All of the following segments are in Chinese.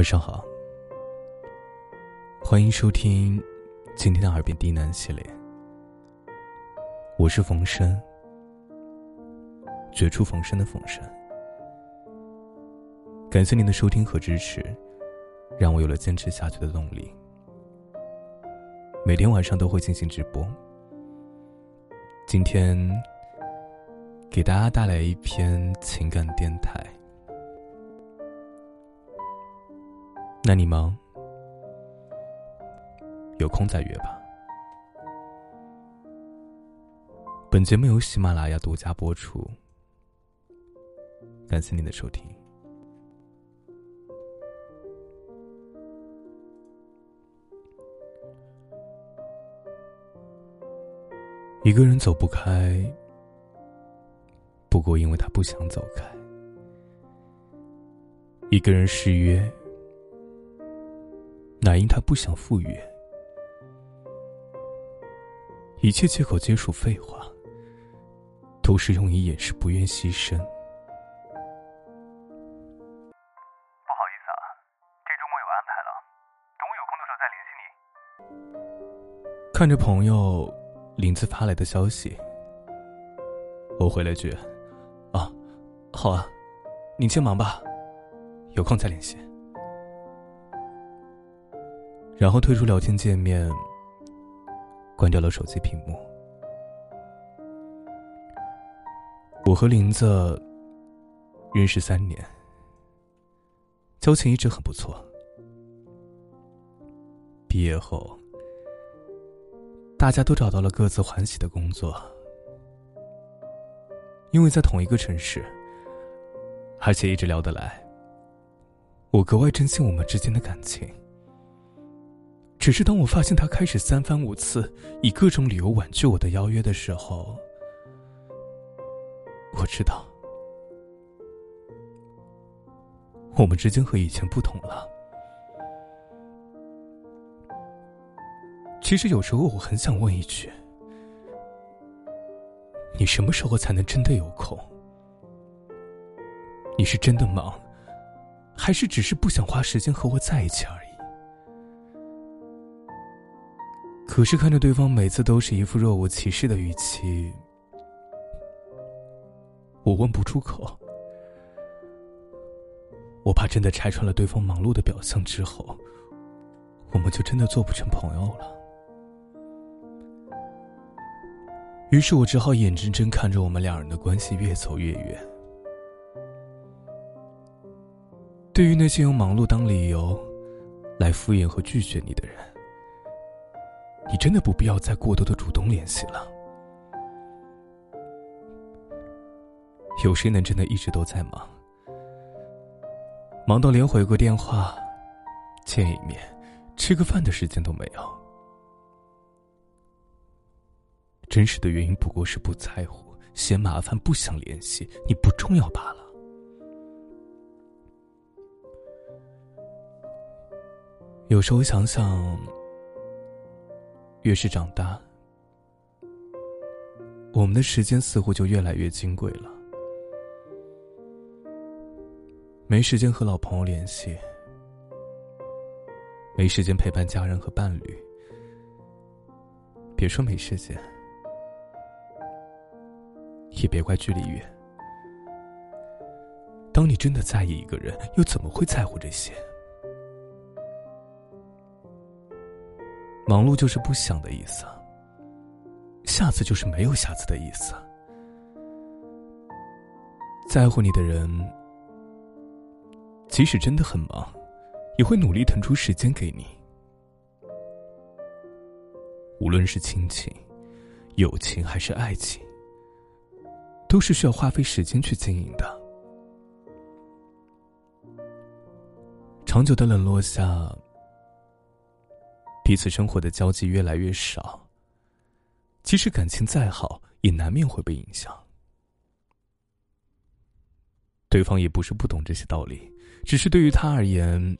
晚上好，欢迎收听今天的耳边低喃系列。我是冯生，绝处逢生的冯生。感谢您的收听和支持，让我有了坚持下去的动力。每天晚上都会进行直播。今天给大家带来一篇情感电台。那你忙，有空再约吧。本节目由喜马拉雅独家播出，感谢您的收听。一个人走不开，不过因为他不想走开；一个人失约，乃因他不想赴约。一切借口皆属废话，都是用以掩饰不愿牺牲。不好意思啊，这周末有安排了，等我有空的时候再联系你。看着朋友。林子发来的消息，我回了句：“啊，好啊，你先忙吧，有空再联系。”然后退出聊天界面，关掉了手机屏幕。我和林子认识三年，交情一直很不错。毕业后。大家都找到了各自欢喜的工作，因为在同一个城市，而且一直聊得来。我格外珍惜我们之间的感情。只是当我发现他开始三番五次以各种理由婉拒我的邀约的时候，我知道，我们之间和以前不同了。其实有时候我很想问一句：你什么时候才能真的有空？你是真的忙，还是只是不想花时间和我在一起而已？可是看着对方每次都是一副若无其事的语气，我问不出口。我怕真的拆穿了对方忙碌的表象之后，我们就真的做不成朋友了。于是我只好眼睁睁看着我们两人的关系越走越远。对于那些用忙碌当理由来敷衍和拒绝你的人，你真的不必要再过多的主动联系了。有谁能真的一直都在忙？忙到连回个电话、见一面、吃个饭的时间都没有？真实的原因不过是不在乎、嫌麻烦、不想联系，你不重要罢了。有时候想想，越是长大，我们的时间似乎就越来越金贵了。没时间和老朋友联系，没时间陪伴家人和伴侣，别说没时间。也别怪距离远。当你真的在意一个人，又怎么会在乎这些？忙碌就是不想的意思，下次就是没有下次的意思。在乎你的人，即使真的很忙，也会努力腾出时间给你。无论是亲情、友情还是爱情。都是需要花费时间去经营的。长久的冷落下，彼此生活的交集越来越少。即使感情再好，也难免会被影响。对方也不是不懂这些道理，只是对于他而言，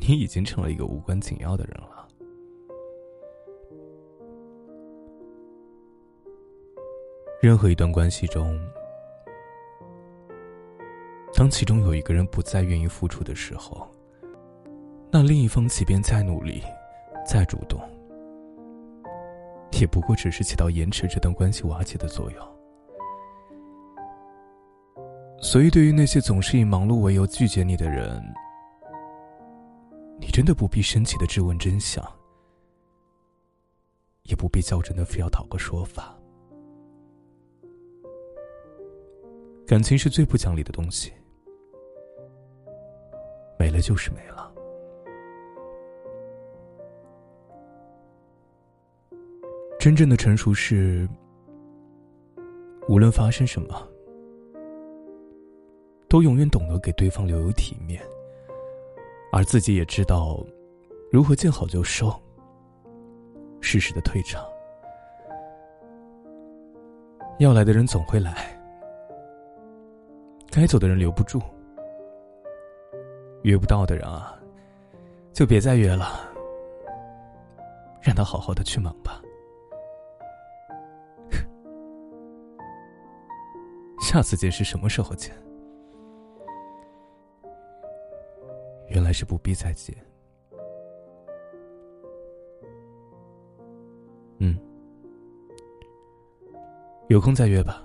你已经成了一个无关紧要的人了。任何一段关系中，当其中有一个人不再愿意付出的时候，那另一方即便再努力、再主动，也不过只是起到延迟这段关系瓦解的作用。所以，对于那些总是以忙碌为由拒绝你的人，你真的不必深切的质问真相，也不必较真的非要讨个说法。感情是最不讲理的东西，没了就是没了。真正的成熟是，无论发生什么，都永远懂得给对方留有体面，而自己也知道如何见好就收，适时的退场。要来的人总会来，该走的人留不住，约不到的人啊，就别再约了，让他好好的去忙吧。下次见是什么时候见？原来是不必再见。嗯，有空再约吧。